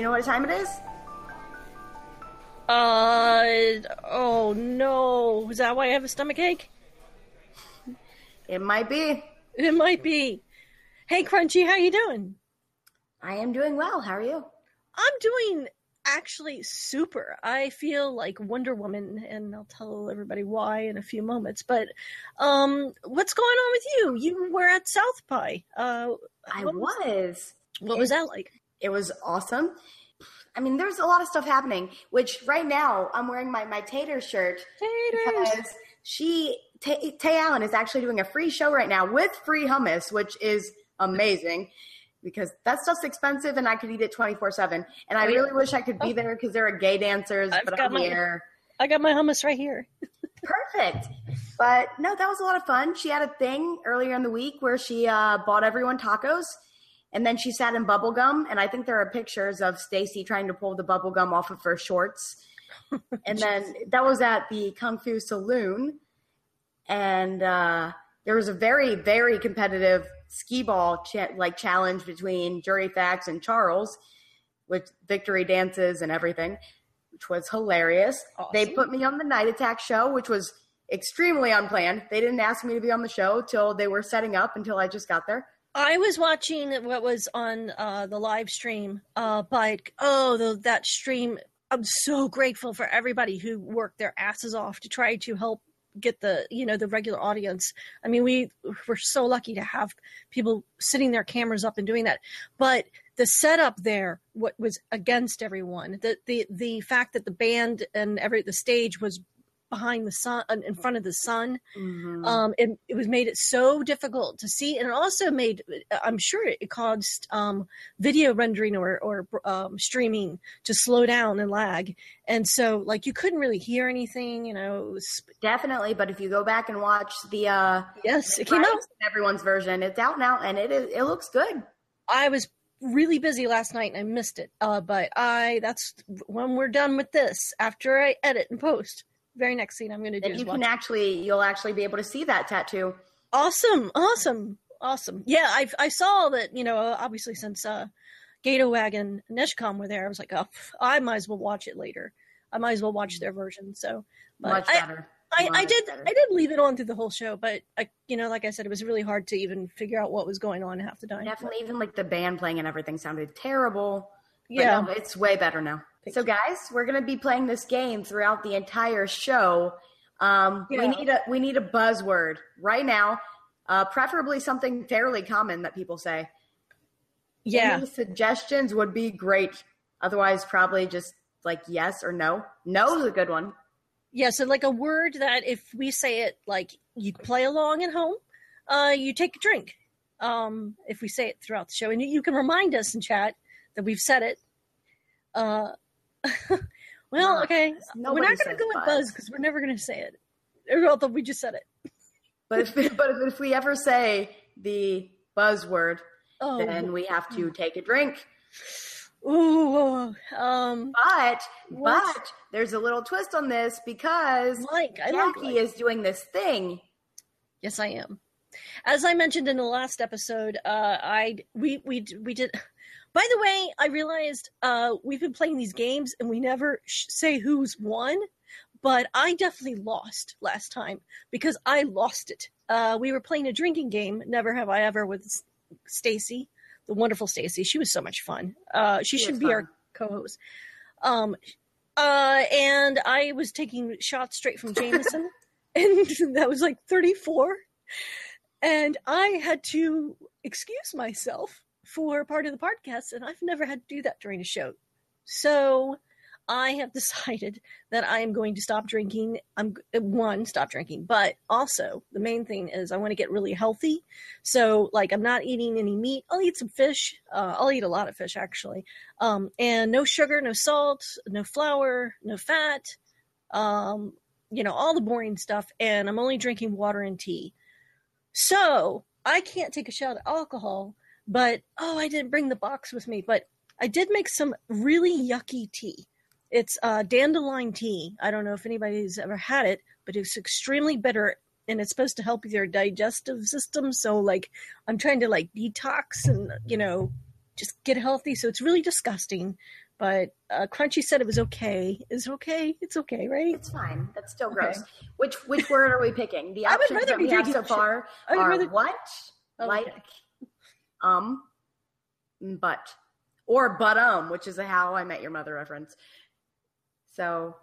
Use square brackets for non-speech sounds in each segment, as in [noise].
You know what time it is? Uh oh no. Is that why I have a stomach ache? It might be. It might be. Hey Crunchy, how you doing? I am doing well. How are you? I'm doing actually super. I feel like Wonder Woman, and I'll tell everybody why in a few moments. But um, what's going on with you? You were at South by. Uh, I what was. What was that like? It was awesome. I mean, there's a lot of stuff happening. Which right now I'm wearing my my Tater shirt Taters. because she Tay, Tay Allen is actually doing a free show right now with free hummus, which is amazing. Because that stuff's expensive and I could eat it 24 7. And I Oh, really wish I could be there because there are gay dancers, I've but I'm my- here. I got my hummus right here. [laughs] Perfect. But no, that was a lot of fun. She had a thing earlier in the week where she uh, bought everyone tacos and then she sat in bubble gum. And I think there are pictures of Stacy trying to pull the bubble gum off of her shorts. [laughs] and then that was at the Kung Fu Saloon. And uh, there was a very, very competitive skee ball cha- like challenge between Jury Fax and Charles with victory dances and everything, which was hilarious. They put me on the Night Attack show, which was extremely unplanned. They didn't ask me to be on the show till they were setting up until I just got there. I was watching what was on uh, the live stream, uh, but oh, the, that stream! I'm so grateful for everybody who worked their asses off to try to help get the you know the regular audience. I mean, we were so lucky to have people sitting their cameras up and doing that. But the setup there, what was against everyone, the the the fact that the band and every the stage was behind the sun in front of the sun. Um, it, it was made it so difficult to see and it also made i'm sure it caused um, video rendering or, or um, streaming to slow down and lag. And so like you couldn't really hear anything you know it was Definitely, but if you go back and watch the uh yes it came out. Everyone's version, it's out now and it is it looks good. i was really busy last night and i missed it. Uh, but i that's when we're done with this after i edit and post very next scene i'm going to do you can actually you'll actually be able to see that tattoo. Awesome, awesome, awesome. Yeah, I I saw that. You know, obviously since uh, Gato Wagon and Neshcom were there, I was like, oh, I might as well watch it later. I might as well watch their version. So, but Much I, better. I, I Much did better. I did leave it on through the whole show, but I, you know, like I said, it was really hard to even figure out what was going on half the time. Definitely, even like the band playing and everything sounded terrible. Yeah. no, it's way better now. So, guys, we're gonna be playing this game throughout the entire show. Um, Yeah. We need a we need a buzzword right now, uh, preferably something fairly common that people say. Yeah. Any suggestions would be great. Otherwise, probably just like yes or no. No is a good one. Yeah, so like a word that if we say it like you play along at home, uh, you take a drink. Um, if we say it throughout the show, and you, you can remind us in chat that we've said it. Uh, [laughs] well, No, okay, we're not going to go with buzz. buzz because we're never going to say it. Although we just said it. But if [laughs] but if, we ever say the buzzword, Oh, then we have to take a drink. ooh, um, But What? but there's a little twist on this because like I like, Jackie like is doing this thing. Yes, I am. As I mentioned in the last episode, uh, I we we we did. By the way, I realized uh, we've been playing these games and we never sh- say who's won, but I definitely lost last time because I lost it. Uh, we were playing a drinking game. Never have I ever with Stacy, the wonderful Stacy. She was so much fun. Uh, she She should be fun. our co-host. Um, uh, and I was taking shots straight from Jameson, [laughs] and [laughs] that was like 34 and I had to excuse myself for part of the podcast, and I've never had to do that during a show. So I have [laughs] decided that I am going to stop drinking. I'm one, stop drinking, but also the main thing is I want to get really healthy. So like I'm not eating any meat. I'll eat some fish. Uh, I'll eat a lot of fish actually, um, and no sugar, no salt, no flour, no fat. Um, you know all the boring stuff, and I'm only drinking water and tea. So I can't take a shot of alcohol, but oh, I didn't bring the box with me, but I did make some really yucky tea. It's uh, dandelion tea. I don't know if anybody's ever had it, but it's extremely bitter and it's supposed to help your digestive system. So, like, I'm trying to like detox and you know just get healthy. So it's really disgusting. But uh, Crunchy said it was okay. It's okay. It's okay, right? It's fine. That's still Okay. gross. Which which word are we picking? The I would options rather that we have so far are rather- what, Okay. like, um, but, or but um, which is a How I Met Your Mother reference. So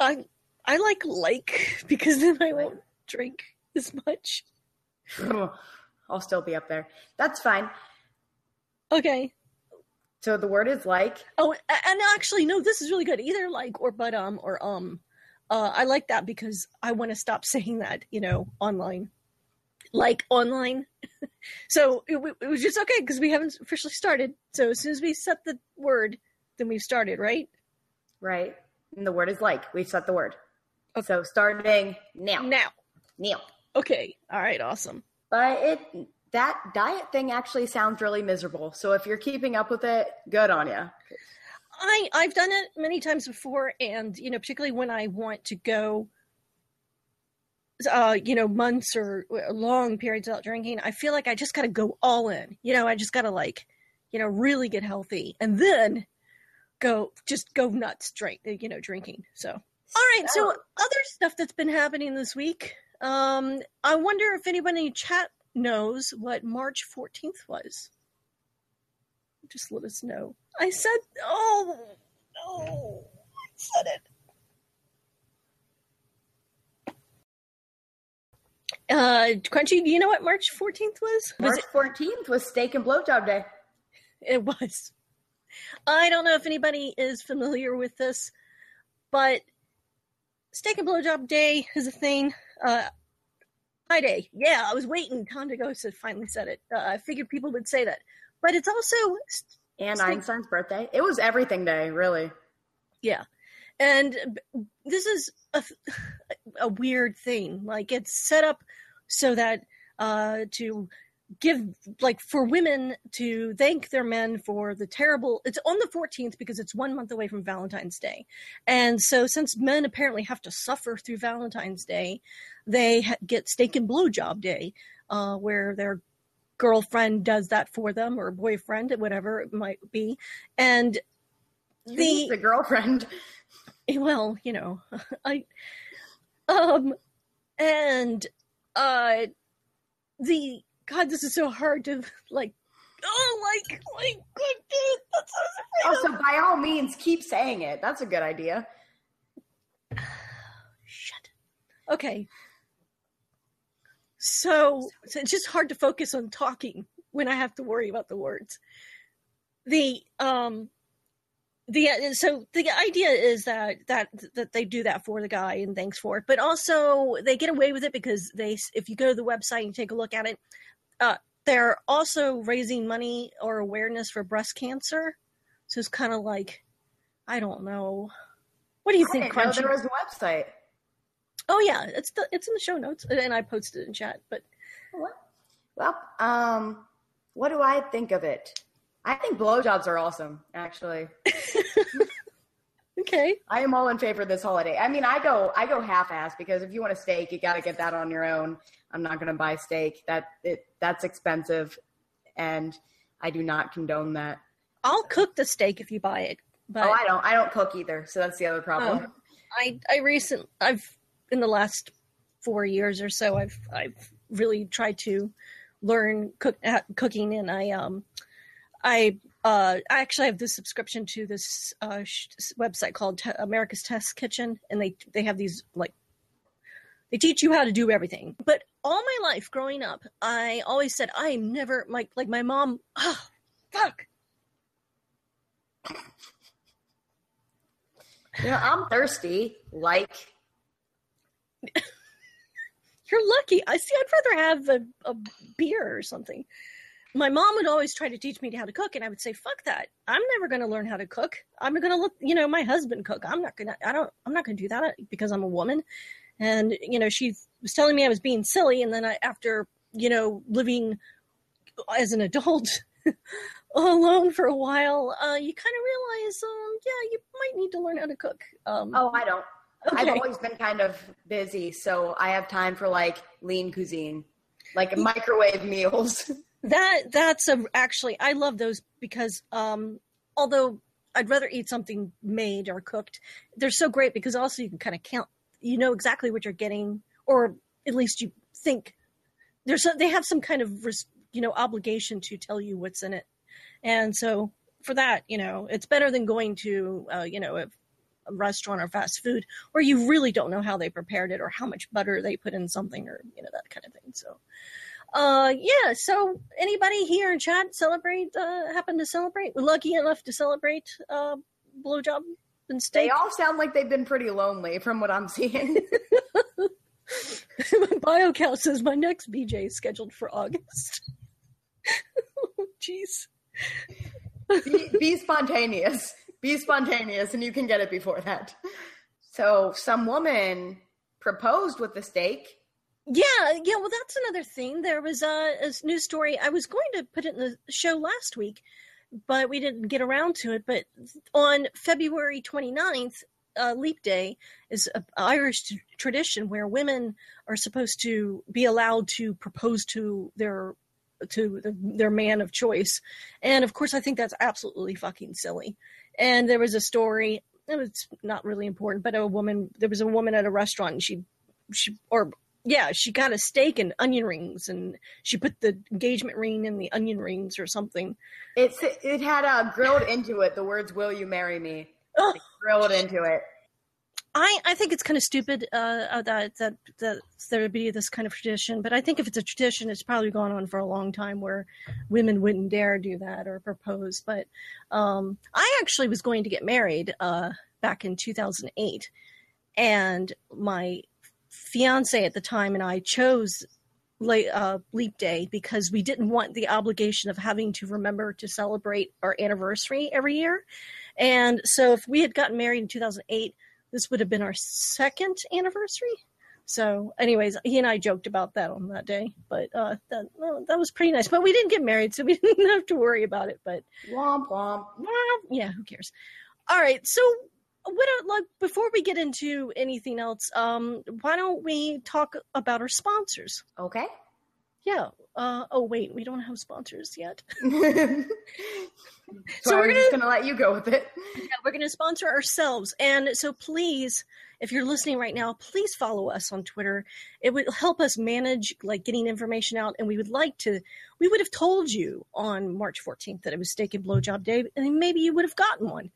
I I like like because then I won't drink as much. [sighs] I'll still be up there. That's fine. Okay. So the word is like. Oh, and actually, no, this is really good. Either like or but um or um. Uh, I like that because I want to stop [laughs] saying that, you know, online, like online. [laughs] so it, it was just okay because we haven't officially started. So as soon as we set the word, then we've started, right? Right. And the word is like. We've set the word. So starting now. Now. Now. Okay. All right. Awesome. But it that diet thing actually sounds really miserable. So if you're keeping up with it, good on you. I I've done it many times before, and you know, particularly when I want to go, uh, you know, months or long periods without drinking, I feel like I just got to go all in. You know, I just got to like, you know, really get healthy, and then go just go nuts, drink, you know, drinking. So, all right. So, other stuff that's been happening this week. Um, I wonder if anybody in chat knows what March fourteenth was. Just let us know. I said, oh, no, I said it. Uh, Crunchy, do you know what March 14th was? Was March 14th was steak and blowjob day. it, it was. I don't know if anybody is familiar with this, but steak and blowjob day is a thing. Uh, day. yeah, I was waiting. Tom DeGosa finally said it. Uh, I figured people would say that, but it's also And Steak- Einstein's birthday. It was everything day, really. Yeah. And this is a, a weird thing. Like it's set up so that uh, to give, like, for women to thank their men for the terrible. It's on the 14th because it's one month away from Valentine's Day. And so, since men apparently have to suffer through Valentine's Day, they ha- get steak and blowjob day, uh, where their girlfriend does that for them or boyfriend, whatever it might be. And The, the girlfriend. [laughs] well, you know, [laughs] I um and uh the God, this is so hard to [laughs] like oh like like that's so Also, by all means, keep saying it. That's a good idea. [sighs] shut. Okay. So, so it's just hard to focus on talking when I have to worry about the words. The um the so the idea is that that that they do that for the guy and thanks for it, but also they get away with it because they if you go to the website and take a look at it, uh, they're also raising money or awareness for breast cancer. So it's kind of like I don't know. What do you I think, didn't there was a website. Oh yeah, it's the it's in the show notes, and I posted it in chat. But Well, um, what do I think of it? I think blowjobs are awesome, actually. [laughs] okay, I am all in favor of this holiday. I mean, I go I go half ass because if you want a steak, you got to get that on your own. I'm not going to buy steak. That it that's expensive, and I do not condone that. I'll cook the steak if you buy it. But oh, I don't. I don't cook either, so that's the other problem. Oh. I I recent I've in the last four years or so I've I've really tried to learn cook uh, cooking and I um I uh I actually have this subscription to this uh sh- website called Te- America's Test Kitchen and they they have these like they teach you how to do everything but all my life growing up I always said I never like like my mom oh fuck You know, I'm thirsty. Like, [laughs] You're lucky. I see. I'd rather have a, a beer or something. My mom would always try to teach me how to cook, and I would say, "Fuck that! I'm never going to learn how to cook. I'm going to look you know my husband cook. I'm not going to. I don't. I'm not going to do that because I'm a woman." And you know, she was telling me I was being silly, and then I, after you know, living as an adult [laughs] alone for a while, uh, you kind of realize, um, yeah, you might need to learn how to cook. Um, oh, I don't. I've always been kind of busy, so I have time for like lean cuisine, like microwave meals. [laughs] That that's a actually I love those because um although I'd rather eat something made or cooked, they're so great because also you can kind of count you know exactly what you're getting or at least you think there's they have some kind of you know obligation to tell you what's in it. And so for that, you know, it's better than going to uh, you know a, a restaurant or fast food where you really don't know how they prepared it or how much butter they put in something or you know that kind of thing. So uh yeah so anybody here in chat celebrate uh happen to celebrate lucky enough to celebrate uh blowjob and steak They all sound like they've been pretty lonely from what I'm seeing. [laughs] [laughs] my bio count says my next bj is scheduled for august [laughs] jeez be, be spontaneous. Be spontaneous, and you can get it before that. So, some woman proposed with the steak. Yeah yeah well that's another thing. There was a, a news story i was going to put it in the show last week but we didn't get around to it but on february 29th uh, leap day is an irish tradition where women are supposed to be allowed to propose to their to the, their man of choice. And of course i think that's absolutely fucking silly. And there was a story it was not really important but a woman there was a woman at a restaurant and she she or yeah she got a steak and onion rings and she put the engagement ring in the onion rings or something It's it had uh, grilled into it the words "Will you marry me?" Like, grilled into it. I, I think it's kind of stupid uh, uh, that that that there would be this kind of tradition, but I think if it's a tradition, it's probably gone on for a long time where women wouldn't dare do that or propose. But um, I actually was going to get married uh, back in 2008, and my fiance at the time and I chose late, uh, Leap Day because we didn't want the obligation of having to remember to celebrate our anniversary every year. And so if we had gotten married in 2008, this would have been our second anniversary. So, anyways, he and I joked about that on that day, but uh, that well, that was pretty nice. But we didn't get married, so we [laughs] didn't have to worry about it. But Womp womp. well, yeah, who cares? All right, so what are, like before we get into anything else, um, why don't we talk about our sponsors? Okay. Yeah. Uh, oh wait, we don't have sponsors yet. so, [laughs] So we're we're just gonna let you go with it. Yeah, we're going to sponsor ourselves. And so please, if you're listening right now, please follow us on Twitter. It would help us manage like getting information out. And we would like to, we would have told you on March 14th that it was steak and blowjob day, and maybe you would have gotten one.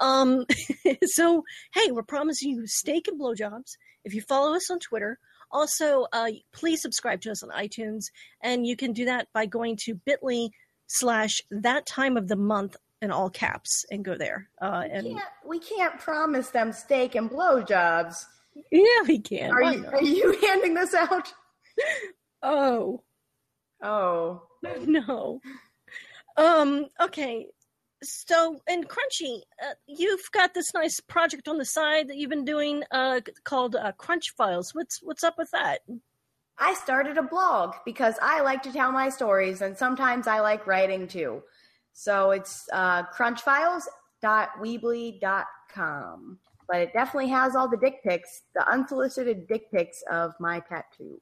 Um, [laughs] so, hey, we're promising you steak and blowjobs if you follow us on Twitter. Also, uh, please subscribe to us on iTunes, and you can do that by going to bit.ly slash that time of the month in all caps and go there. Uh, and Can't, we can't promise them steak and blowjobs. yeah, we can. Are you are you [laughs] handing this out? Oh Oh, [laughs] no. Um. Okay. So, and Crunchy, uh, you've got this nice project on the side that you've been doing, uh, called uh, Crunch Files. What's what's up with that? I started a blog because I like to tell my stories, and sometimes I like writing too. So it's uh, crunchfiles.weebly.com. But it definitely has all the dick pics, the unsolicited dick pics of my tattoo.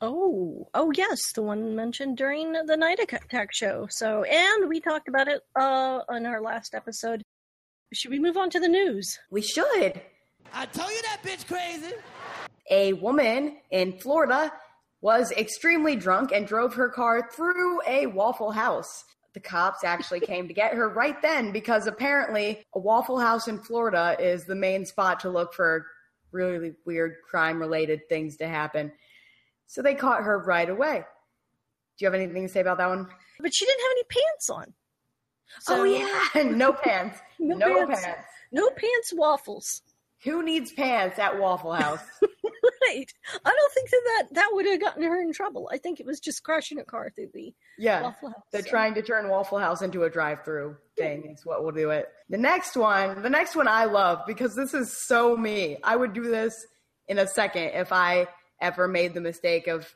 Oh, oh yes, the one mentioned during the Night Attack show. So, and we talked about it uh on our last episode. Should we move on to the news? We should. I told you that bitch crazy. A woman in Florida was extremely drunk and drove her car through a Waffle House. The cops actually came to get her right then because apparently a Waffle House in Florida is the main spot to look for really weird crime related things to happen. So they caught her right away. Do you have anything to say about that one? But she didn't have any pants on. oh yeah, [laughs] no pants. [laughs] No no pants. pants. No pants waffles. Who needs pants at Waffle House? [laughs] Right. I don't think that that, that would have gotten her in trouble. I think it was just crashing a car through the Yeah. Waffle House. They're so. trying to turn Waffle House into a drive-through thing. Is what will do it. The next one, the next one I love because this is so me. I would do this in a second if I ever made the mistake of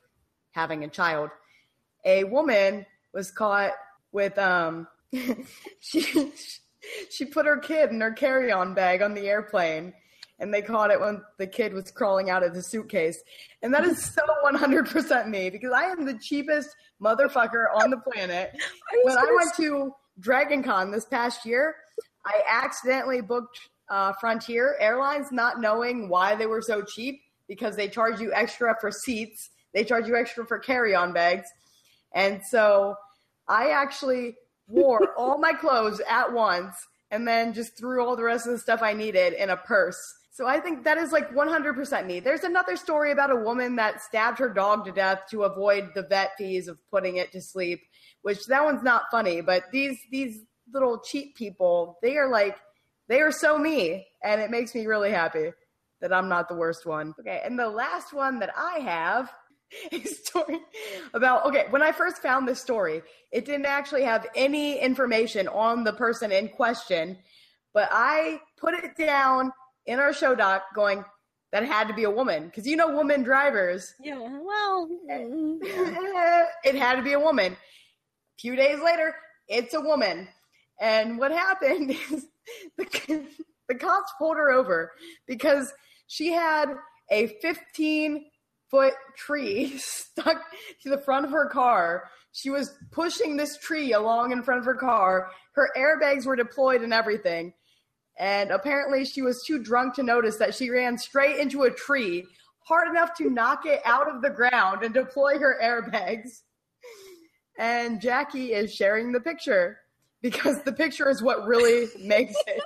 having a child. A woman was caught with um [laughs] she she put her kid in her carry-on bag on the airplane and they caught it when the kid was crawling out of the suitcase. And that is so 100% me because I am the cheapest motherfucker on the planet. [laughs] I When I went to Dragon Con this past year, I accidentally booked uh, Frontier Airlines not knowing why they were so cheap because they charge you extra for seats, they charge you extra for carry on bags. And so I actually wore [laughs] all my clothes at once and then just threw all the rest of the stuff I needed in a purse. So I think that is like 100% me. There's another story about a woman that stabbed her dog to death to avoid the vet fees of putting it to sleep, which that one's not funny, but these these little cheap people, they are like they are so me and it makes me really happy that I'm not the worst one. Okay, and the last one that I have [laughs] is story about okay when i first found this story it didn't actually have any information on the person in question but i put it down in our show doc going that had to be a woman because you know woman drivers Yeah. Well. [laughs] it had to be a woman a few days later it's a woman and what happened [laughs] is the, the cops pulled her over because she had a 15 foot tree [laughs] stuck to the front of her car. She was pushing this tree along in front of her car. Her airbags were deployed and everything. And apparently, she was too drunk to notice that she ran straight into a tree hard enough to knock it out of the ground and deploy her airbags. And Jackie is sharing the picture because the picture is what really [laughs] makes it.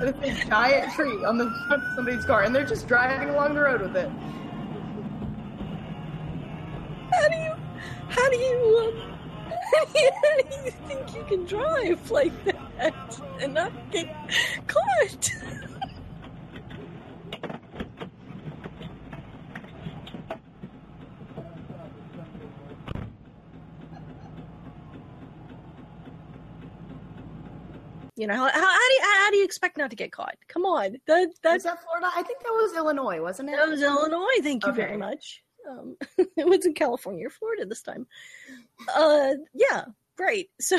It's a giant tree on the front of somebody's car, and they're just driving along the road with it. How do you? How do you? Um, [laughs] how do you think you can drive like that and not get caught? [laughs] You know how, how, how do you how do you expect not to get caught? Come on, that that's that Florida? I think that was Illinois, wasn't it? that was Illinois. Thank you Okay. very much. Um, [laughs] it was in California or Florida this time. Uh, yeah, great. [laughs] So,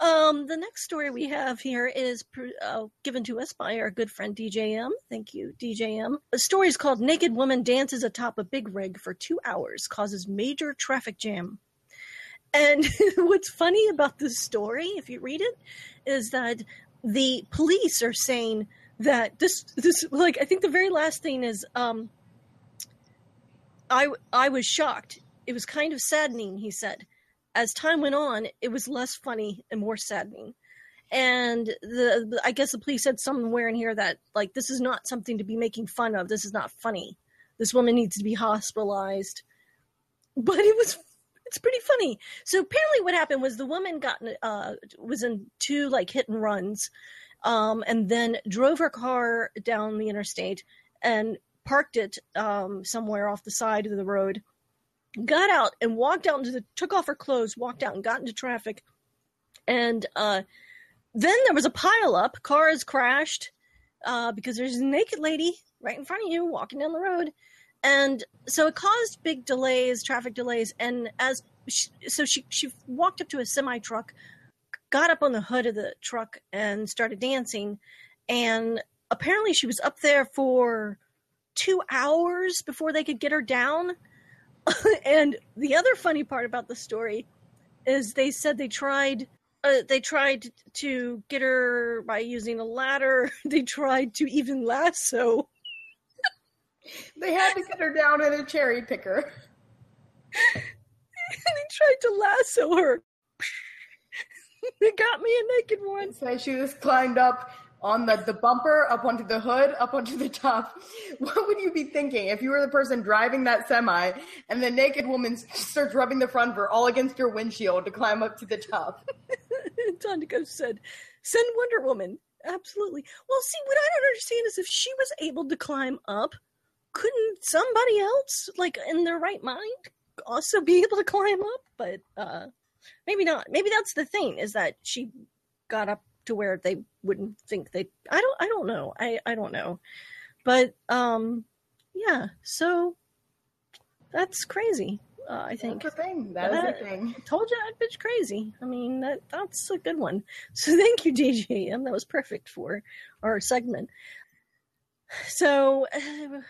um, the next story we have here is uh, given to us by our good friend DJM. Thank you, DJM. The story is called "Naked Woman Dances Atop a Big Rig for Two Hours Causes Major Traffic Jam." And [laughs] what's funny about this story, if you read it, is that the police are saying that this this like I think the very last thing is um I I was shocked. It was kind of saddening, he said. As time went on, it was less funny and more saddening. And the, I guess the police said somewhere in here that like this is not something to be making fun of. This is not funny. This woman needs to be hospitalized. But it was it's pretty funny. So apparently, what happened was the woman got uh was in two like hit and runs, um, and then drove her car down the interstate and parked it um somewhere off the side of the road. Got out and walked out into the took off her clothes, walked out and got into traffic, and uh, then there was a pile up. Cars crashed uh, because there's a naked lady right in front of you walking down the road and so it caused big delays traffic delays. And as she, so she she walked up to a semi truck got up on the hood of the truck and started dancing. And apparently she was up there for 2 hours before they could get her down. [laughs] And the other funny part about the story is they said they tried uh, they tried to get her by using a ladder. [laughs] They tried to even lasso They had to get her down in a cherry picker. and they tried to lasso her. they got me a naked one. So she just climbed up on the, the bumper, up onto the hood, up onto the top. What would you be thinking if you were the person driving that semi and the naked woman starts rubbing the front of her all against your windshield to climb up to the top? [laughs] Tondico said, "Send Wonder Woman." Absolutely. Well, see, what I don't understand is if she was able to climb up, couldn't somebody else, like in their right mind, also be able to climb up? But uh maybe not. Maybe that's the thing is that she got up to where they wouldn't think they. I don't. I don't know. I I don't know. But um, yeah. So that's crazy. Uh, I think That's the thing. That is That- the thing. told you that bitch crazy. I mean that that's a good one. [laughs] So thank you, DJM. That was perfect for our segment. So [sighs] uh,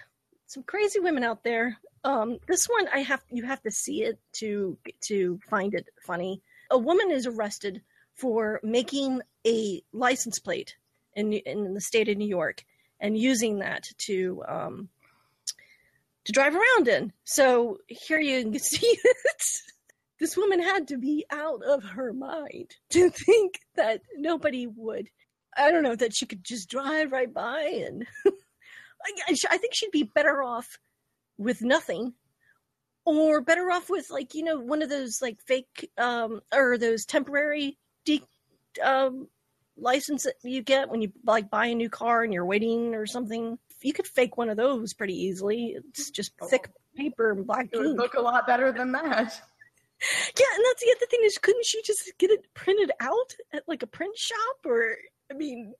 some crazy women out there. Um, this one I have you have to see it to to find it funny. A woman is arrested for making a license plate in in the state of New York and using that to um, to drive around in. So here you can [laughs] see it this woman had to be out of her mind to think that nobody would i don't know that she could just drive right by and [laughs] I, I think she'd be better off with nothing or better off with like you know one of those like fake um or those temporary de- um license that you get when you like buy a new car and you're waiting or something. You could fake one of those pretty easily. It's just thick paper and black It would look a lot better than that. [laughs] yeah, and that's the other thing is, couldn't she just get it printed out at like a print shop, or I mean,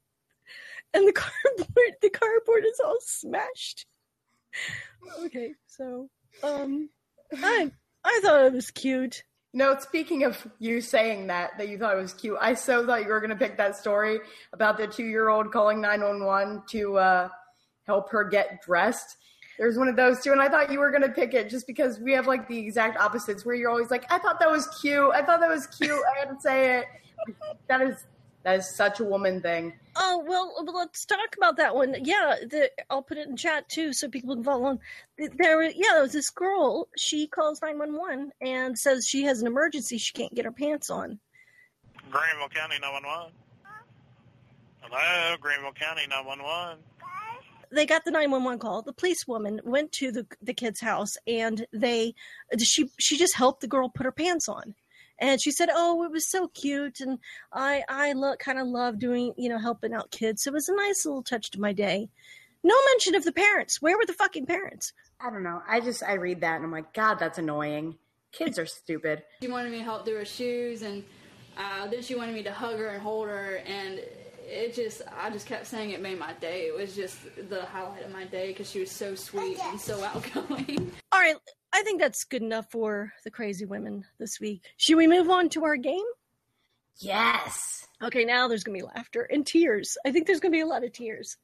and the [laughs] cardboard, the cardboard is all smashed. Okay, so um, I I thought it was cute. No, speaking of you saying that, that you thought it was cute, I so thought you were to pick that story about the two year old calling 911 to uh, help her get dressed. There's one of those too, and I thought you were to pick it just because we have like the exact opposites where you're always like, I thought that was cute. I thought that was cute. I had to say it. That is that is such a woman thing. Oh well, well, let's talk about that one. Yeah, the, I'll put it in chat too, so people can follow along. There, yeah, there was this girl. She calls nine one one and says she has an emergency. She can't get her pants on. Greenville County 911. Hello, Greenville County 911. they got the 911 call the police woman went to the the kid's house and they she she just helped the girl put her pants on and she said oh it was so cute and i i look kind of love doing you know helping out kids so it was a nice little touch to my day no mention of the parents where were the fucking parents I don't know. I just I read that and I'm like, God, that's annoying. Kids are stupid. She wanted me to help do her shoes, and uh, then she wanted me to hug her and hold her, and it just, I just kept saying it made my day. It was just the highlight of my day because she was so sweet and so outgoing. [laughs] all right i think that's good enough for the crazy women this week should we move on to our game Yes. Okay, now there's going to be laughter and tears. I think there's going to be a lot of tears.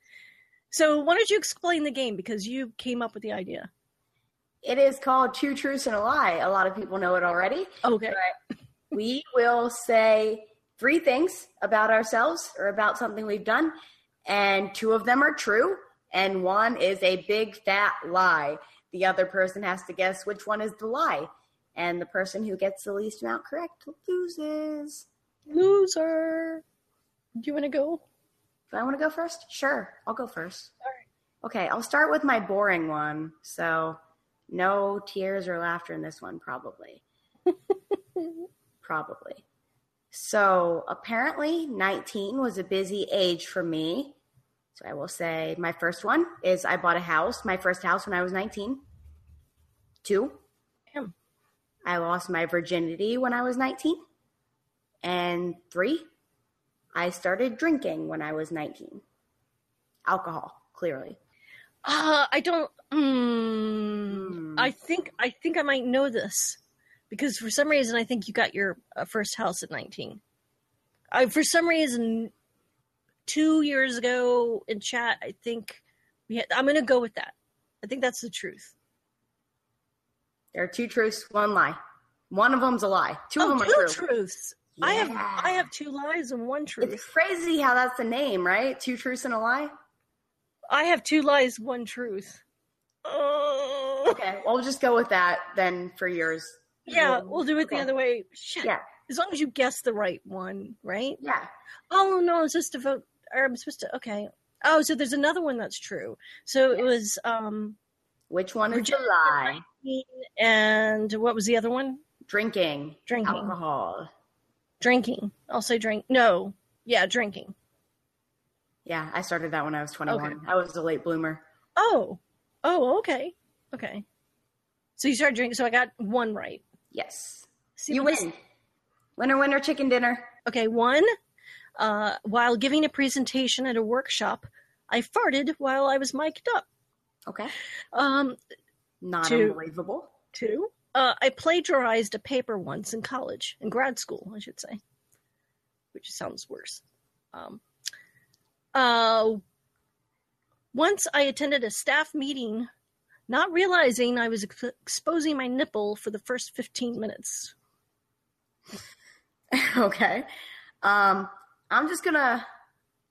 So, why don't you explain the game because you came up with the idea? It is called Two Truths and a Lie. A lot of people know it already. Okay. we will say three things about ourselves or about something we've done, and two of them are true, and one is a big fat lie. The other person has to guess which one is the lie, and the person who gets the least amount correct loses. Loser. Do you want to go? Do I want to go first? Sure, I'll go first. Okay, I'll start with my boring one. So, no tears or laughter in this one, probably. [laughs] probably. So, apparently, 19 was a busy age for me. So, I will say my first one is I bought a house, my first house when I was 19. Two, Damn. I lost my virginity when I was 19. And three, I started drinking when I was 19. Alcohol, clearly. Uh, I don't. Mm, I think I think I might know this because for some reason I think you got your uh, first house at 19. I, for some reason, two years ago in chat, I think we had, I'm going to go with that. I think that's the truth. There are two truths, one lie. One of them's a lie. Two oh, of them two are true. truths. I have I have two lies and one truth. It's crazy how that's the name, right? Two truths and a lie. I have two lies, one truth. Oh. Okay, well, we'll just go with that then for yours. Yeah, we'll do it the other way. Shit. Yeah, As long as you guess the right one, right? yeah. Oh no, it's just to vote. Or I'm supposed to. Okay. Oh, so there's another one that's true. So it was um, Which one is Virginia lie? and what was the other one? Drinking, Drinking. alcohol. Drinking. I'll say drink. No. Yeah, drinking. Yeah, I started that when I was 21. Okay. I was a late bloomer. Oh. Oh. Okay. Okay. So you started drinking. So I got one right. Yes. See, you win. Winner, winner, chicken dinner. Okay, one, uh, while giving a presentation at a workshop, I farted while I was mic'd up. Okay. Um, Not Two. unbelievable. two, uh, I plagiarized a paper once in college, in grad school, I should say, which sounds worse. Um, uh, once I attended a staff meeting, not realizing I was ex- exposing my nipple for the first 15 minutes. [laughs] okay. Um, I'm just gonna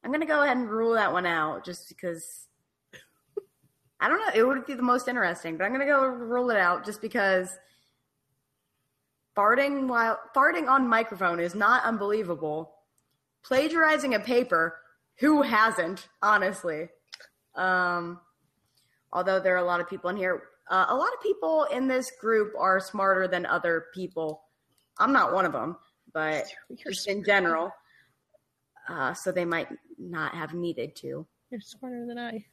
I'm gonna go ahead and rule that one out just because I don't know, it would be the most interesting, but I'm gonna go rule it out just because farting while farting on microphone is not unbelievable. Plagiarizing a paper, who hasn't, honestly? Um, although there are a lot of people in here. Uh, a lot of people in this group are smarter than other people. I'm not one of them, but [laughs] You're, just in general. Uh, so they might not have needed to. you're smarter than I.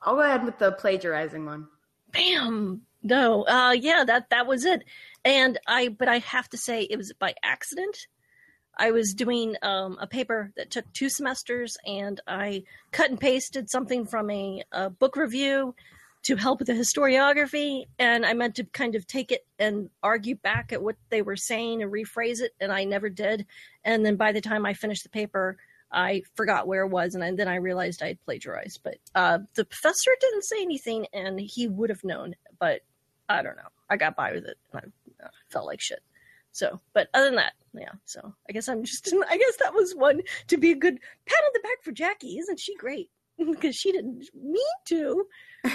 I'll go ahead with the plagiarizing one. Bam! No, uh, yeah, that that was it. And I, but I have to say, it was by accident. I was doing um, a paper that took two semesters, and I cut and pasted something from a, a book review to help with the historiography. And I meant to kind of take it and argue back at what they were saying and rephrase it, and I never did. And then by the time I finished the paper, I forgot where it was, and then I realized I had plagiarized. But uh, the professor didn't say anything, and he would have known. But I don't know. I got by with it, and I felt like shit. So, but other than that, yeah. So I guess I'm just. [laughs] I guess that was one to be a good pat on the back for Jackie. Isn't she great? [laughs] Because she didn't mean to. [laughs]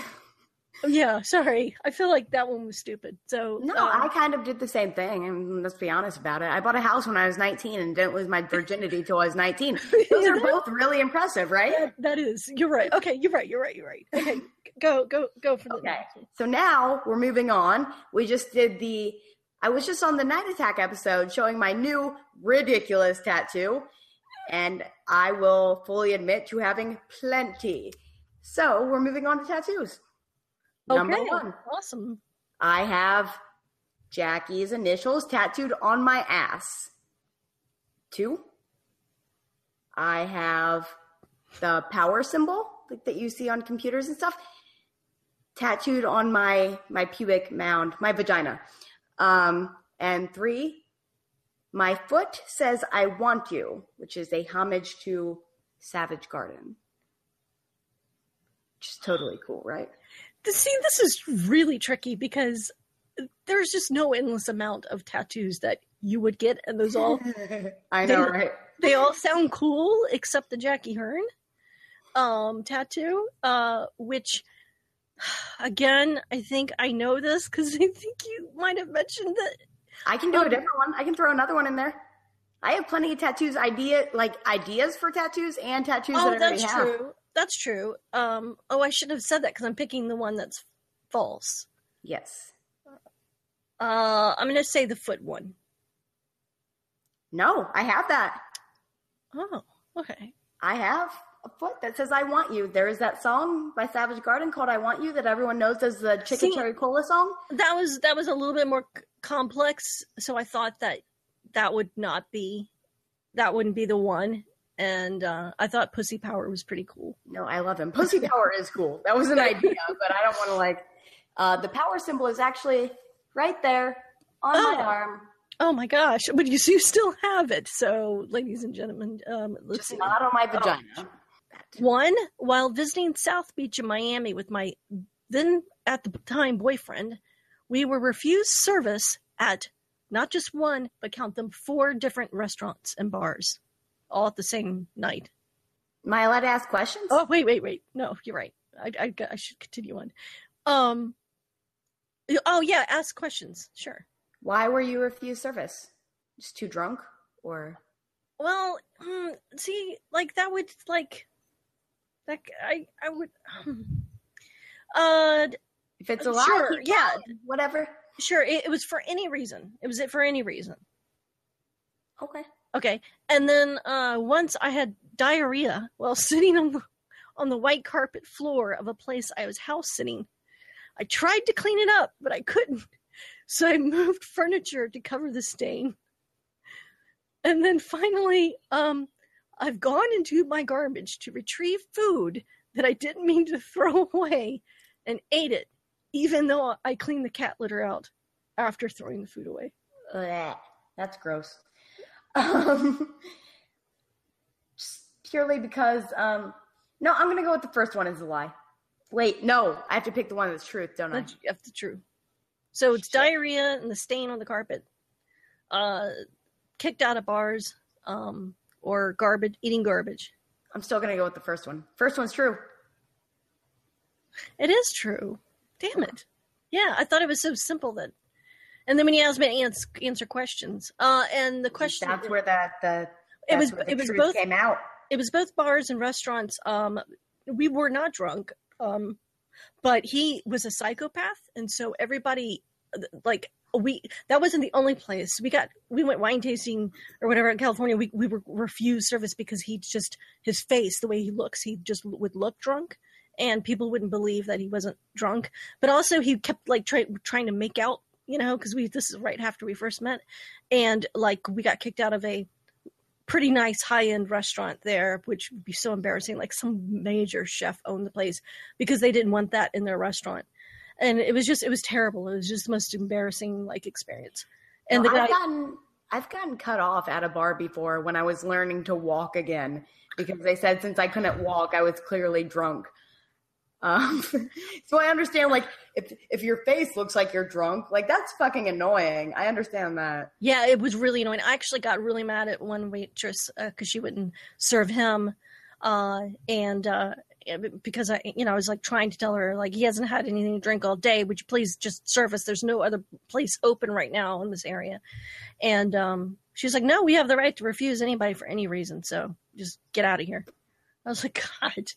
yeah. Sorry. I feel like that one was stupid. So No, um, I kind of did the same thing, and let's be honest about it. I bought a house when I was 19 and didn't lose my virginity till I was 19. Those are both really impressive, right? that, that is. You're right. Okay. You're right. You're right. You're right. Okay. Go. Go. Go for the Okay. So now we're moving on. We just did the. I was just on the Night Attack episode showing my new ridiculous tattoo, and I will fully admit to having plenty. So we're moving on to tattoos. Number Okay. one, Awesome. I have Jackie's initials tattooed on my ass. Two, I have the power symbol like that you see on computers and stuff tattooed on my my pubic mound, my vagina. Um, and three, my foot says "I want you," which is a homage to Savage Garden. Which is totally cool, right? The- See, this is really tricky because there's just no endless amount of tattoos that you would get, and those all [laughs] I know, They- right? they all sound cool except the Jackie Hearn um tattoo, uh, which again I think I know this because [laughs] I think you might have mentioned that. I can do a different one. I can throw another one in there. I have plenty of tattoos, idea like ideas for tattoos and tattoos Oh, that that's have. true. That's true. Um, oh, I should have said that because I'm picking the one that's false. Yes. Uh, I'm gonna say the foot one. No, I have that. Oh, okay. I have a foot that says "I want you." There is that song by Savage Garden called "I Want You" that everyone knows as the Chicken See- Cherry Cola song. that was that was a little bit more c- complex so i thought that that would not be that wouldn't be the one and uh, i thought pussy power was pretty cool No, I love him. Pussy Power is cool. That was an [laughs] idea, but I don't want to like. Uh, the power symbol is actually right there on Oh. my arm, oh my gosh but you, you still have it so ladies and gentlemen um, let's just see not on my vagina. One while visiting south beach in miami with my then at the time boyfriend we were refused service at not just one but count them four different restaurants and bars all at the same night Am I allowed to ask questions? Oh wait, wait, wait. No, you're right. I, I, I should continue on. Um. Oh yeah, ask questions. Sure. Why were you refused service? Just too drunk, or Well, mm, see, like that would like, like I, I would. [sighs] uh, if it's a lie, Sure, yeah. whatever. sure. It, it was for any reason. It was it for any reason. Okay. Okay. And then uh, once I had diarrhea while [laughs] sitting on the on the white carpet floor of a place I was house sitting. I tried to clean it up, but I couldn't. [laughs] So I moved furniture to cover the stain. And then finally, um, I've gone into my garbage to retrieve food that I didn't mean to [laughs] throw away and ate it. even though I cleaned the cat litter out after throwing the food away. Blech. That's gross. [laughs] Um, just purely because, um, no, I'm gonna go with the first one as a lie. Wait, no, I have to pick the one that's truth, don't I? That's, the truth. So it's Shit. diarrhea and the stain on the carpet, uh, kicked out of bars, um, or garbage, eating garbage. I'm still gonna go with the first one. First one's true. It is true. Damn it. Yeah, I thought it was so simple that. And then when you asked me to ans- answer questions, uh, and the question That's where that the it was it was both came out. it was both bars and restaurants. Um, we were not drunk, um, but he was a psychopath, and so everybody like we that wasn't the only place we got. We went wine tasting or whatever in California. We we were refused service because he just his face, the way he looks, he just would look drunk. And people wouldn't believe that he wasn't drunk, but also he kept like try, trying to make out, you know, because we this is right after we first met, and like we got kicked out of a pretty nice high end restaurant there, which would be so embarrassing. Like some major chef owned the place because they didn't want that in their restaurant. And it was just, it was terrible. It was just the most embarrassing like experience. And Well, the guy, I've gotten I've gotten cut off at a bar before when I was learning to walk again because they said since I couldn't walk, I was clearly drunk. Um, [laughs] so I understand like if if your face looks like you're drunk, like that's fucking annoying. I understand that. yeah, it was really annoying. I actually got really mad at one waitress because she wouldn't serve him. Uh, and, uh, because I, you know, I was like trying to tell her, like, he hasn't had anything to drink all day. Would you please just serve us? There's no other place open right now in this area. And um, she was like, no, we have the right to refuse anybody for any reason. So just get out of here. I was like, [laughs] God.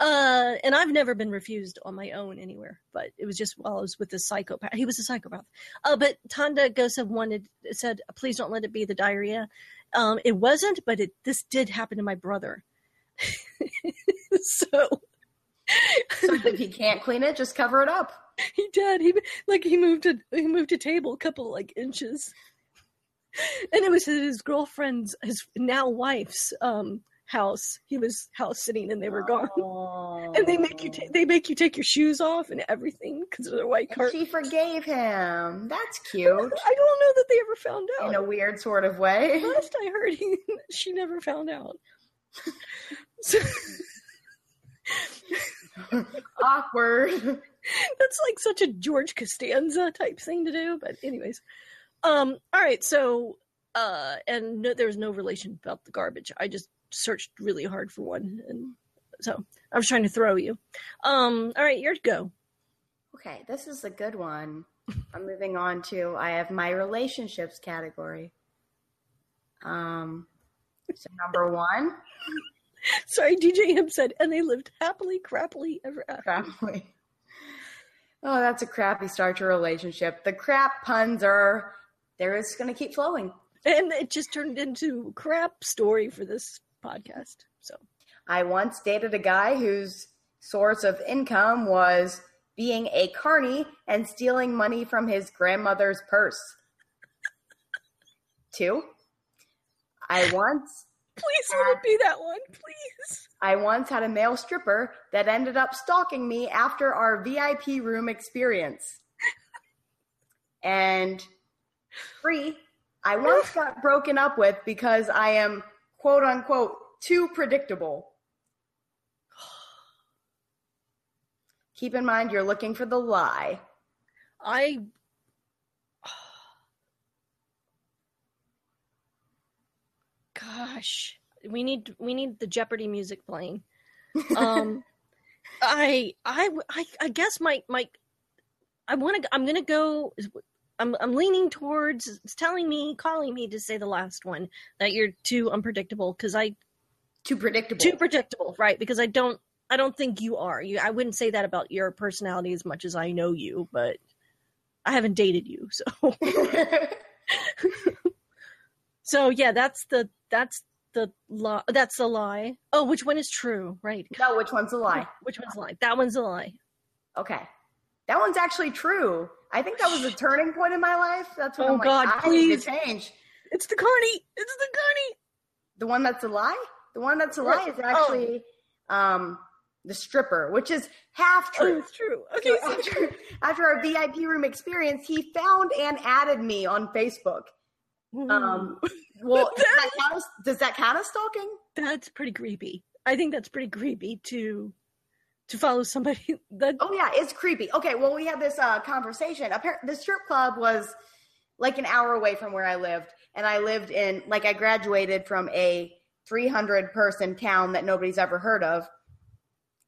Uh, and I've never been refused on my own anywhere, but it was just while I was with this psychopath. He was a psychopath. Uh, but Tanda Gosa wanted, said, please don't let it be the diarrhea. Um, it wasn't, but it, this did happen to my brother. [laughs] [laughs] so So if you can't clean it, just cover it up. he did. He like he moved a he moved a table a couple like inches, and it was his girlfriend's his now wife's um house. He was house sitting, and they were gone. Oh. [laughs] And they make you ta- they make you take your shoes off and everything because of their white carpet. she forgave him. That's [laughs] cute I don't know that they ever found out. in a weird sort of way. Last I heard, he she never found out. so, [laughs] Awkward. [laughs] that's like such a George Costanza type thing to do. But anyways, um, all right. So, uh, and no, there was no relation about the garbage. I just searched really hard for one, and so I was trying to throw you. Um, all right, your go. Okay, this is a good one. [laughs] I'm moving on to I have my relationships category. Um so number one, [laughs] Sorry, DJ said, and they lived happily, crappily ever after. probably. Oh, that's a crappy start to a relationship. The crap puns are they're just gonna keep flowing. And it just turned into crap story for this podcast. So I once dated a guy whose source of income was being a carny and stealing money from his grandmother's purse. Two, I once please let uh, it be that one, please. I once had a male stripper that ended up stalking me after our VIP room experience. And three, I once got broken up with because I am quote unquote too predictable. [sighs] Keep in mind you're looking for the lie. I gosh, we need we need the Jeopardy music playing. [laughs] Um I I I I guess my my I want to I'm going to go I'm I'm leaning towards it's telling me calling me to say the last one that you're too unpredictable cuz I Too predictable. too predictable, right? Because I don't I don't think you are. You I wouldn't say that about your personality as much as I know you, but I haven't dated you. So [laughs] [laughs] so yeah, that's the that's the lie. That's the lie. Oh, which one is true? Right. no, which one's a lie? Which one's a lie? That one's a lie. Okay. That one's actually true. I think that was a turning point in my life. That's when Oh, I'm like, God, I need please. to change. It's the carny. It's the carny. The one that's a lie? The one that's a lie is Oh. actually um the stripper, which is half Oh, true. it's true. Okay, So so after, after our VIP room experience, he found and added me on Facebook. Um, well, [laughs] does that, count as, does that count as stalking? that's pretty creepy. I think that's pretty creepy to to follow somebody [laughs] that Oh yeah, it's creepy. Okay, well we had this uh, conversation. Appar- the strip club was like an hour away from where I lived, and I lived in like I graduated from a 300 person town that nobody's ever heard of,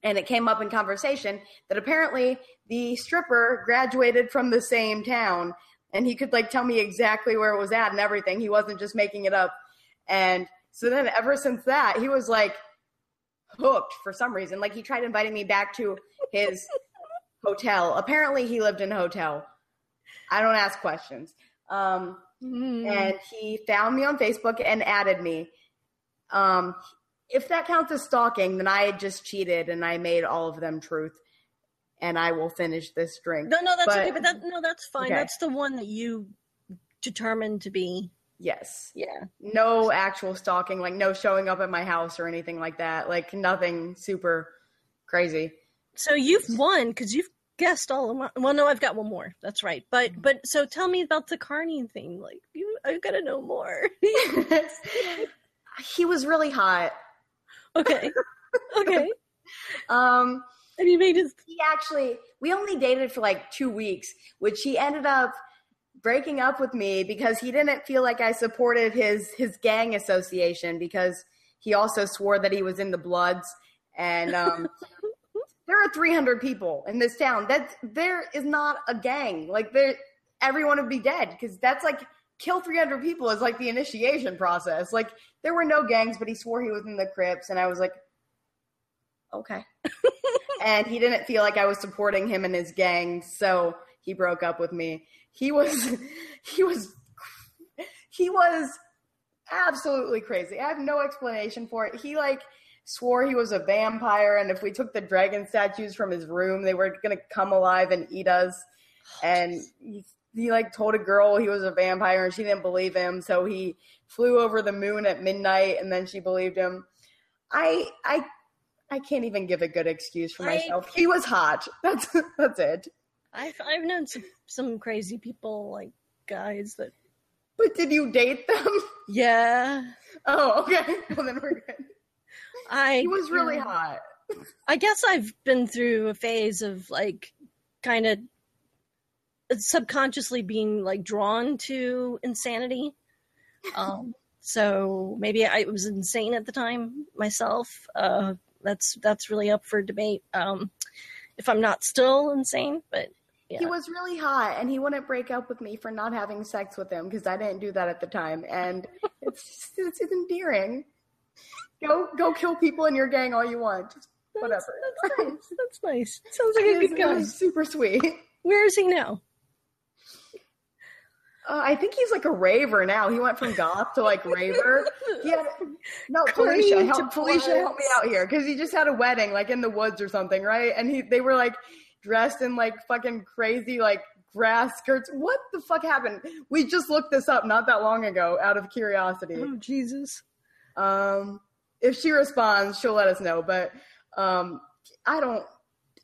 and it came up in conversation that apparently the stripper graduated from the same town, and he could like tell me exactly where it was at and everything. He wasn't just making it up, and so then ever since that, he was like hooked for some reason. Like he tried inviting me back to his hotel. Apparently, he lived in a hotel. I don't ask questions. Um, Mm. and he found me on Facebook and added me. Um, if that counts as stalking, then I had just cheated and I made all of them truth. And I will finish this drink. No, no, that's But- okay, but that no, that's fine. Okay. That's the one that you determined to be. Yes. Yeah. No actual stalking, like no showing up at my house or anything like that. Like nothing super crazy. So you've won because you've guessed all of my. Well, no, I've got one more. That's right. But but so tell me about the carny thing. Like you, I gotta know more. [laughs] [laughs] he was really hot. okay. [laughs] Okay. Um, And you made his. he actually we only dated for like two weeks which he ended up breaking up with me because he didn't feel like i supported his his gang association because he also swore that he was in the bloods. And um [laughs] there are 300 people in this town. That there is not a gang. Like there everyone would be dead because that's like kill 300 people is like the initiation process. Like there were no gangs but he swore he was in the crips. And i was like okay [laughs] and he didn't feel like I was supporting him and his gang, so he broke up with me. He was [laughs] he was he was absolutely crazy. I have no explanation for it. He like swore he was a vampire and if we took the dragon statues from his room, they were going to come alive and eat us. [sighs] And he, he like told a girl he was a vampire and she didn't believe him, so he flew over the moon at midnight and then she believed him. I I I can't even give a good excuse for I- myself. He was hot. [laughs] That's that's it. I've I've known some some crazy people like guys that. But did you date them? [laughs] Yeah. Oh, okay. [laughs] Well, then we're good. I. He was really hot. I guess I've been through a phase of like kind of subconsciously being like drawn to insanity. Um, so maybe I was insane at the time myself. Uh, that's that's really up for debate. Um, if I'm not still insane, but He was really hot, and he wouldn't break up with me for not having sex with him because I didn't do that at the time, and [laughs] it's it's, endearing. Go go kill people in your gang all you want. Just whatever. that's nice. That's nice. [laughs] Sounds like a good guy. super sweet. Where is he now? Uh, I think he's like a raver now. He went from goth to like raver. Yeah, [laughs] no, Felicia, help, Felicia, help me out here because he just had a wedding like in the woods or something, right? And he they were like dressed in like fucking crazy like grass skirts. What the fuck happened? We just looked this up not that long ago out of curiosity. Oh Jesus! Um, if she responds, she'll let us know. But um, I don't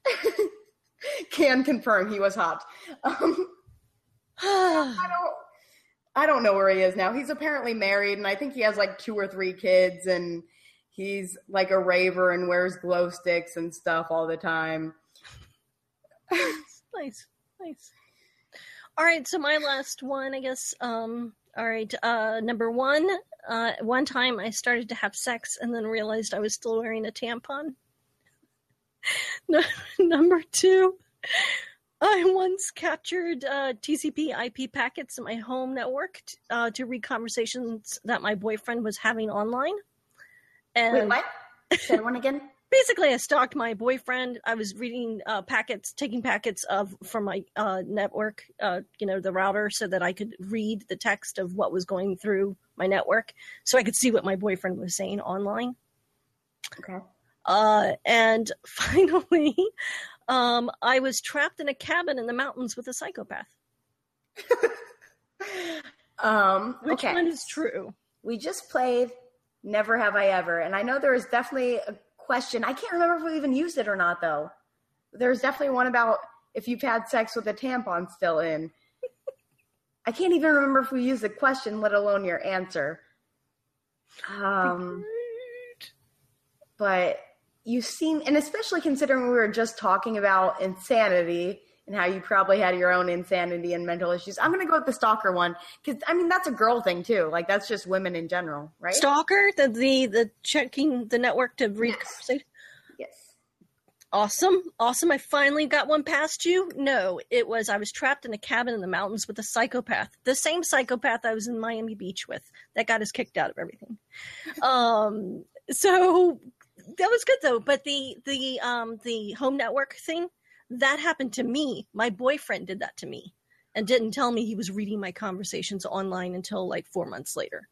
[laughs] can confirm he was hot. Um, I don't I don't know where he is now. He's apparently married and I think he has like two or three kids and he's like a raver and wears glow sticks and stuff all the time. [laughs] nice, nice. All right, so my last one, I guess. Um, all right, uh, number one. Uh, one time I started to have sex and then realized I was still wearing a tampon. [laughs] Number two. I once captured uh, TCP IP packets in my home network t- uh, to read conversations that my boyfriend was having online. And Wait, what? Say that one again? [laughs] basically, I stalked my boyfriend. I was reading uh, packets, taking packets of from my uh, network, uh, you know, the router, so that I could read the text of what was going through my network, so I could see what my boyfriend was saying online. Okay. Uh, and [laughs] finally, um, I was trapped in a cabin in the mountains with a psychopath. [laughs] Um Which okay. one is true? we just played Never Have I Ever, and I know there is definitely a, question. I can't remember if we even used it or not, though. There's definitely one about if you've had sex with a tampon still in. I can't even remember if we used the question, let alone your answer. Um, but you seem, and especially considering we were just talking about insanity and how you probably had your own insanity and mental issues. I'm going to go with the stalker one because I mean that's a girl thing too. Like that's just women in general, right? Stalker, the the, the checking the network to read. Yes. Yes. Awesome, awesome! I finally got one past you. No, it was I was trapped in a cabin in the mountains with a psychopath, the same psychopath I was in Miami Beach with. That got us kicked out of everything. [laughs] um, so that was good though. But the the um the home network thing that happened to me. My boyfriend did that to me, and didn't tell me he was reading my conversations online until like four months later.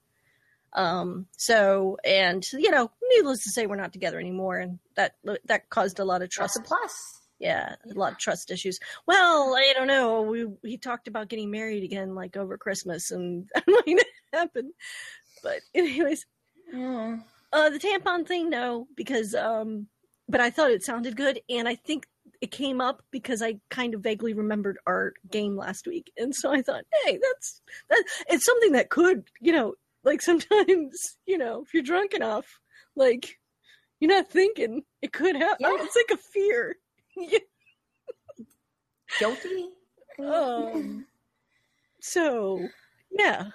Um, so, and you know, needless to say, we're not together anymore, and that that caused a lot of trust. Plus. Yeah, a lot of trust issues. Well, I don't know. We he talked about getting married again, like over Christmas, and [laughs] that happened. But anyways, Mm. Uh, the tampon thing, no, because um, but I thought it sounded good, and I think it came up because I kind of vaguely remembered our game last week, and so I thought, hey, that's that. It's something that could, you know, like [laughs] sometimes, you know, if you're drunk enough, like you're not thinking, it could happen. Yeah. It's like a fear. [laughs] Guilty. um, so yeah,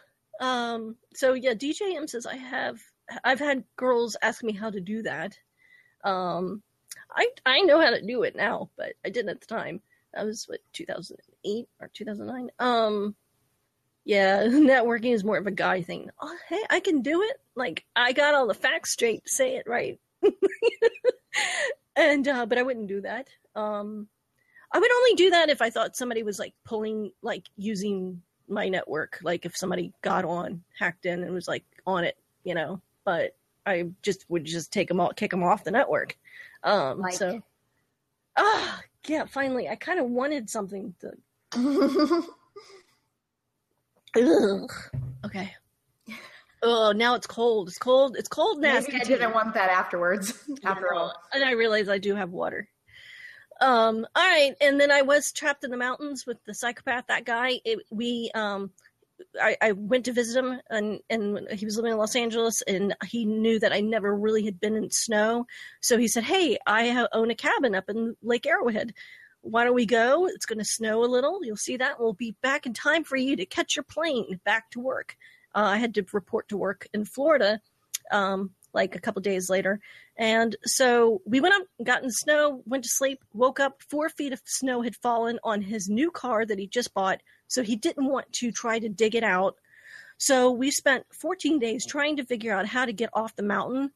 um, so yeah, DJM says I have I've had girls ask me how to do that. Um, I I know how to do it now, but I didn't at the time. That was what 2008 or 2009. Um, yeah, [laughs] networking is more of a guy thing. Oh, hey, I can do it. Like I got all the facts straight say it right. [laughs] and uh, but I wouldn't do that. Um, I would only do that if I thought somebody was like pulling, like using my network. Like if somebody got on, hacked in, and was like on it, you know. But I just would just take them all, kick them off the network. Um, Like- so, ah, yeah. Finally, I kind of wanted something to. [laughs] Ugh. Okay. Oh, now it's cold. It's cold. It's cold. Nasty. Maybe I didn't want that afterwards. [laughs] After all. and I realize I do have water. Um, all right, and then I was trapped in the mountains with the psychopath. That guy, it, we, um, I, I went to visit him, and and he was living in Los Angeles, and he knew that I never really had been in snow, so he said, "Hey, I own a cabin up in Lake Arrowhead. Why don't we go? It's going to snow a little. You'll see that. We'll be back in time for you to catch your plane back to work." Uh, I had to report to work in Florida, um, like a couple days later. And so we went up, got in snow, went to sleep, woke up, four feet of snow had fallen on his new car that he just bought. So he didn't want to try to dig it out. So we spent 14 days trying to figure out how to get off the mountain.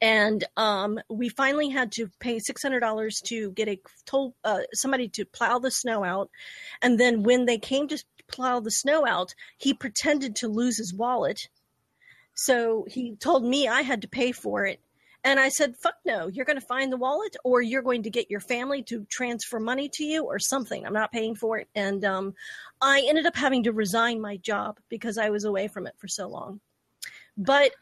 And um, we finally had to pay $600 to get a told uh, somebody to plow the snow out. And then when they came to plow the snow out, he pretended to lose his wallet. So he told me I had to pay for it. And I said, fuck no, you're going to find the wallet or you're going to get your family to transfer money to you or something. I'm not paying for it. And um, I ended up having to resign my job because I was away from it for so long. But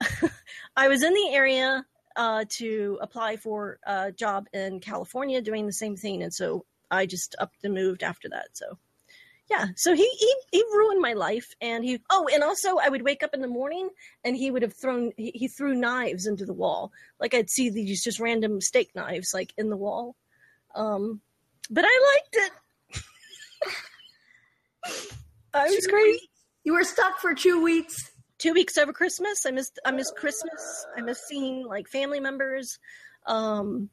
[laughs] I was in the area uh, to apply for a job in California doing the same thing. And so I just upped and moved after that. So yeah so he, he he ruined my life and he oh and also i would wake up in the morning and he would have thrown he, he threw knives into the wall. Like i'd see these just random steak knives like in the wall. Um but i liked it. [laughs] I was Two crazy weeks. You were stuck for two weeks. two weeks over christmas. I missed i missed christmas. I missed seeing like family members. Um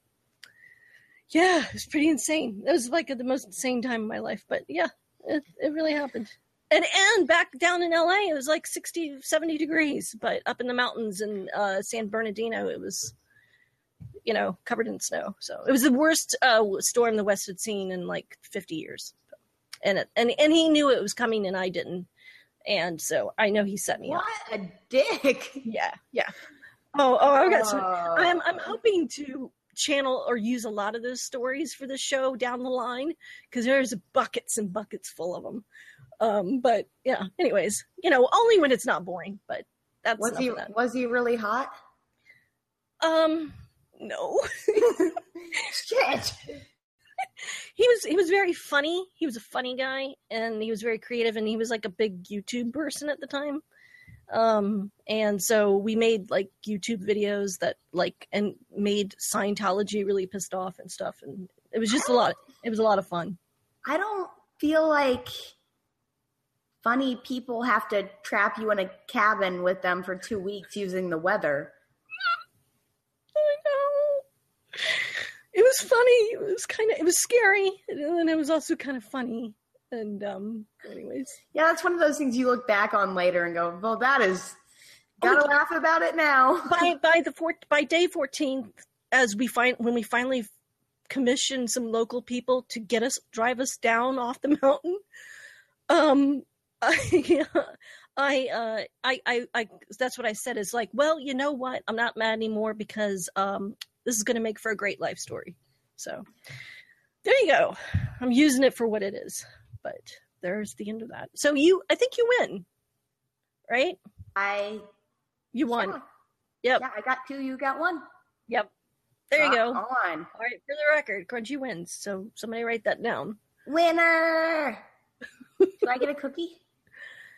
yeah it was pretty insane. It was like the most insane time of my life but yeah it, it really happened and and back down in la it was like 60 70 degrees but up in the mountains in uh, san bernardino it was you know covered in snow so it was the worst uh, storm the west had seen in like 50 years and it, and and he knew it was coming and i didn't and so i know he set me up What a dick. yeah, yeah. Oh, oh, I've got some. Oh. I'm I'm hoping to channel or use a lot of those stories for the show down the line because there's buckets and buckets full of them. Um, but yeah. Anyways, you know, only when it's not boring. But that's Was he that. was he really hot? Um, No. [laughs] Shit. he was he was very funny. He was a funny guy, and he was very creative, and he was like a big YouTube person at the time. Um, and so we made like YouTube videos that like and made Scientology really pissed off and stuff, and it was just a lot. It was a lot of fun. I don't feel like funny people have to trap you in a cabin with them for two weeks using the weather. I know. It was funny. It was kind of. It was scary, and then it was also kind of funny. And um, anyways, Yeah, that's one of those things you look back on later and go, "Well, that is Oh, gotta laugh about it now." [laughs] by by the four, by day fourteen, as we find when we finally commissioned some local people to get us drive us down off the mountain, um, [laughs] I, I, uh, I, I, I, that's what I said. Is like, well, you know what? I'm not mad anymore because um, this is going to make for a great life story. So there you go. I'm using it for what it is. But there's the end of that. So you, I think you win, right? I You won. yeah, Yep. yeah, I got two. You got one. Yep. There you go. On All right, for the record, Crunchy wins. So somebody write that down. winner. [laughs] Do I get a cookie?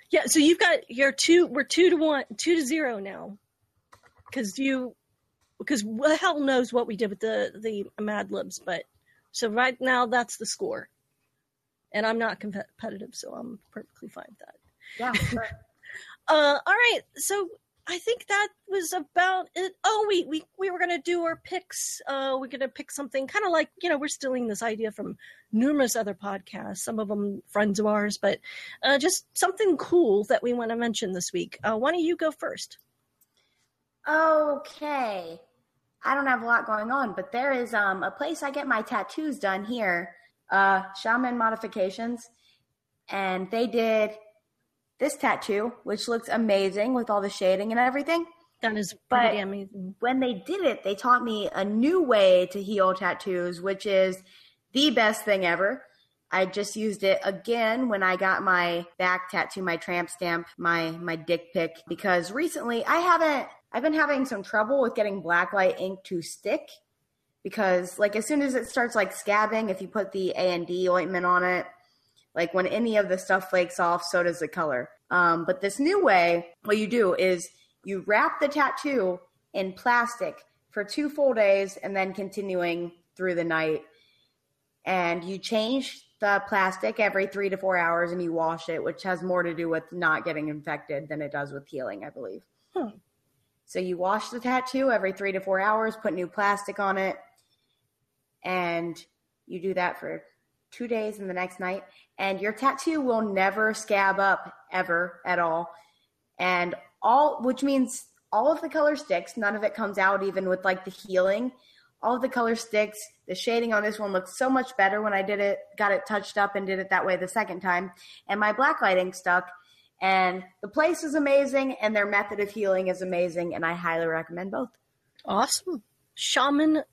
Yeah, so you've got your two. We're two to one, two to zero now, because you, because hell knows what we did with the the Mad Libs, but so right now that's the score, and I'm not competitive, so I'm perfectly fine with that. Yeah. [laughs] sure. Uh, all right, so I think that was about it. Oh, we we we were gonna do our picks. Uh, we're gonna pick something kind of like you know we're stealing this idea from numerous other podcasts, some of them friends of ours, but uh, just something cool that we want to mention this week. Uh, why don't you go first? Okay. I don't have a lot going on, but there is um, a place I get my tattoos done here, uh, Shaman Modifications, and they did this tattoo, which looks amazing with all the shading and everything. That is But- pretty amazing. When they did it, they taught me a new way to heal tattoos, which is the best thing ever. I just used it again when I got my back tattoo, my tramp stamp, my my dick pic, because recently I haven't I've been having some trouble with getting blacklight ink to stick because like as soon as it starts like scabbing, if you put the A and D ointment on it, like when any of the stuff flakes off, so does the color. Um, but this new way, what you do is you wrap the tattoo in plastic for two full days and then continuing through the night. And you change the plastic every three to four hours and you wash it, which has more to do with not getting infected than it does with healing, I believe. Hmm. So you wash the tattoo every three to four hours, put new plastic on it, and you do that for two days and the next night. And your tattoo will never scab up ever at all. And all, which means all of the color sticks, none of it comes out even with like the healing. All of the color sticks. The shading on this one looks so much better when I did it, got it touched up and did it that way the second time. And my black lighting stuck. And the place is amazing and their method of healing is amazing. And I highly recommend both. Awesome. Shaman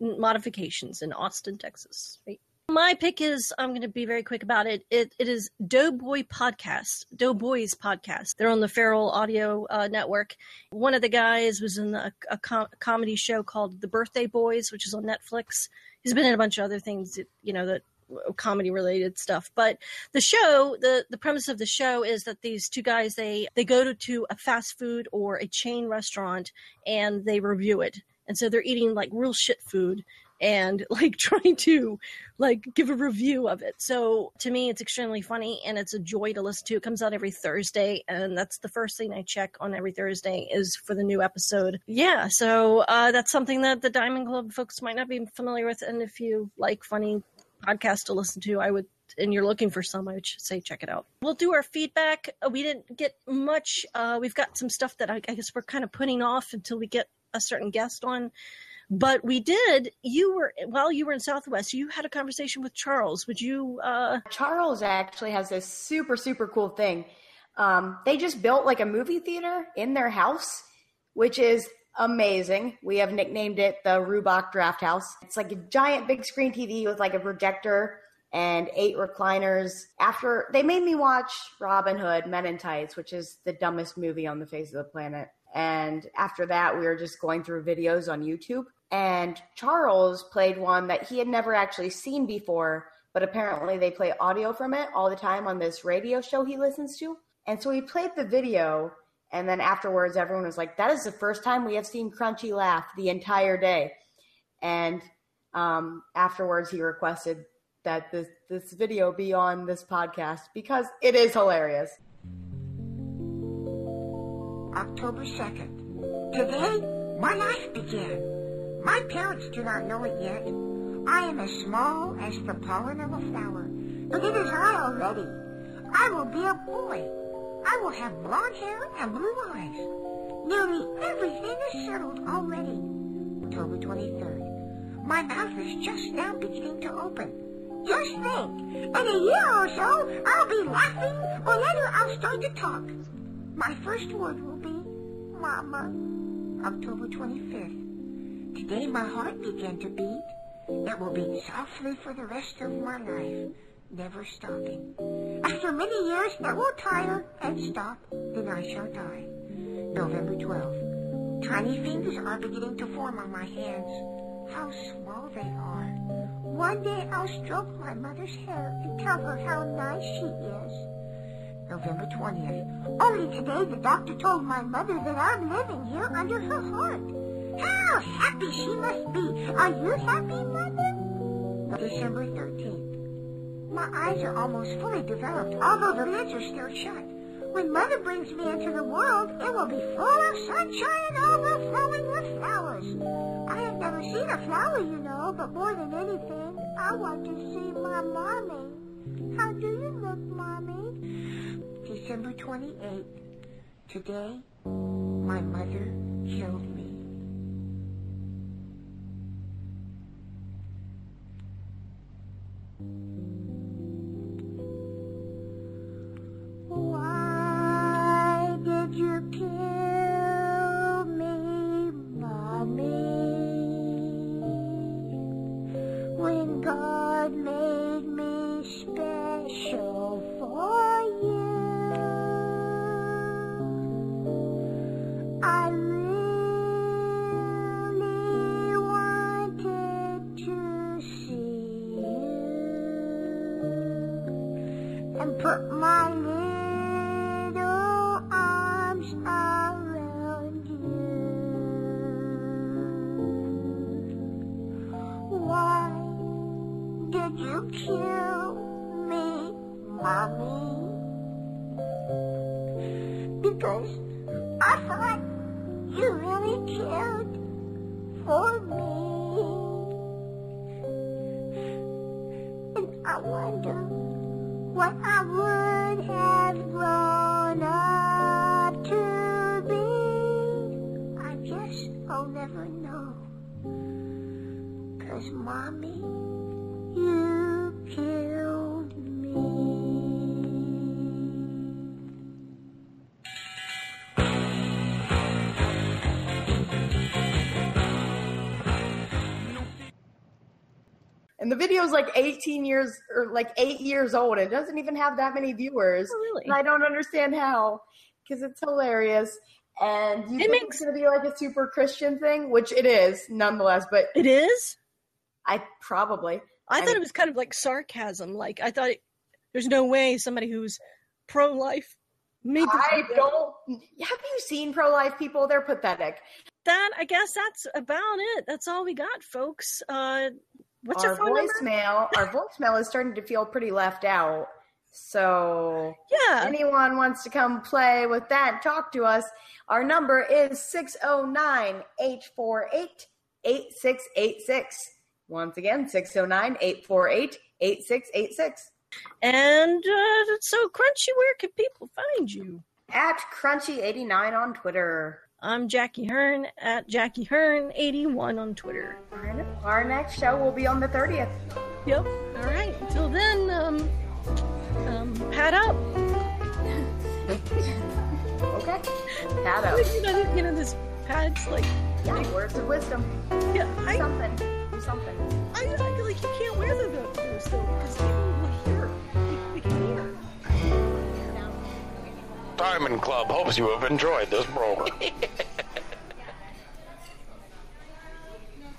modifications in Austin, Texas. Right. My pick is I'm going to be very quick about it. It it is Doughboy Podcast, Doughboys Podcast. They're on the Feral Audio uh, Network. One of the guys was in a, a, com- comedy show called The Birthday Boys, which is on Netflix. He's been in a bunch of other things, that, you know, that comedy related stuff. But the show, the the premise of the show is that these two guys they they go to, to a fast food or a chain restaurant and they review it. And so they're eating like real shit food and [laughs] like trying to like give a review of it. So to me it's extremely funny and it's a joy to listen to. It comes out every Thursday and that's the first thing I check on every Thursday is for the new episode. Yeah, so uh, that's something that the Diamond Club folks might not be familiar with and if you like funny podcasts to listen to, I would and you're looking for some, I would say check it out. We'll do our feedback. Uh, We didn't get much. Uh, we've got some stuff that I, I guess we're kind of putting off until we get a certain guest on. But we did. You were while you were in Southwest. You had a conversation with Charles. Would you? Uh, Charles actually has this super, super cool thing. Um, they just built like a movie theater in their house, which is amazing. We have nicknamed it the Rubach Draft House. It's like a giant big screen TV with like a projector and eight recliners. After they made me watch Robin Hood Men in Tights, which is the dumbest movie on the face of the planet. And after that, we were just going through videos on YouTube. And Charles played one that he had never actually seen before, but apparently they play audio from it all the time on this radio show he listens to. And so he played the video, and then afterwards, everyone was like, That is the first time we have seen Crunchy laugh the entire day. And um, afterwards, he requested that this, this video be on this podcast because it is hilarious. October 2nd. Today, my life began. My parents do not know it yet. I am as small as the pollen of a flower, but it is I already. I will be a boy. I will have blonde hair and blue eyes. Nearly everything is settled already. October 23rd. My mouth is just now beginning to open. Just think, in a year or so, I'll be laughing, or later I'll start to talk. My first word will Mama. October 25th. Today my heart began to beat. It will beat softly for the rest of my life, never stopping. After many years that will tire and stop, then I shall die. November 12th. Tiny fingers are beginning to form on my hands. How small they are. One day I'll stroke my mother's hair and tell her how nice she is. November 20th. Only today the doctor told my mother that I'm living here under her heart. How happy she must be. Are you happy, Mother? December 13th. My eyes are almost fully developed, although the lids are still shut. When Mother brings me into the world, it will be full of sunshine and overflowing with flowers. I have never seen a flower, you know, but more than anything, I want to see my mommy. How do you look, Mommy? December 28th. Today, my mother killed me. Mommy, you killed me. And the video is like 18 years or like eight years old. It doesn't even have that many viewers. Oh, really? And I don't understand how because it's hilarious. And you It makes- it's going to be like a super Christian thing, which it is nonetheless, but It is? I probably. I, I thought mean- it was kind of like sarcasm. Like, I thought it, there's no way somebody who's pro life made I don't. Have you seen pro life people? They're pathetic. That, I guess that's about it. That's all we got, folks. Uh, what's our your voicemail, our voicemail is starting to feel pretty left out. So Yeah. anyone wants to come play with that, talk to us. Our number is 609 848 8686. Once again, 609 848 8686. And uh, so, Crunchy, where can people find you? At Crunchy89 on Twitter. I'm Jackie Hearn at Jackie Hearn81 on Twitter. Our next show will be on the 30th. Yep. All right. Until then, um, um, pad up. [laughs] Okay. Pat out. You know, you know this pad's like, Yeah, words of wisdom. yeah, I, Something. Something. I, I like you can't wear the, those though because people will hear. We can hear. Diamond Club hopes you have enjoyed this program. [laughs]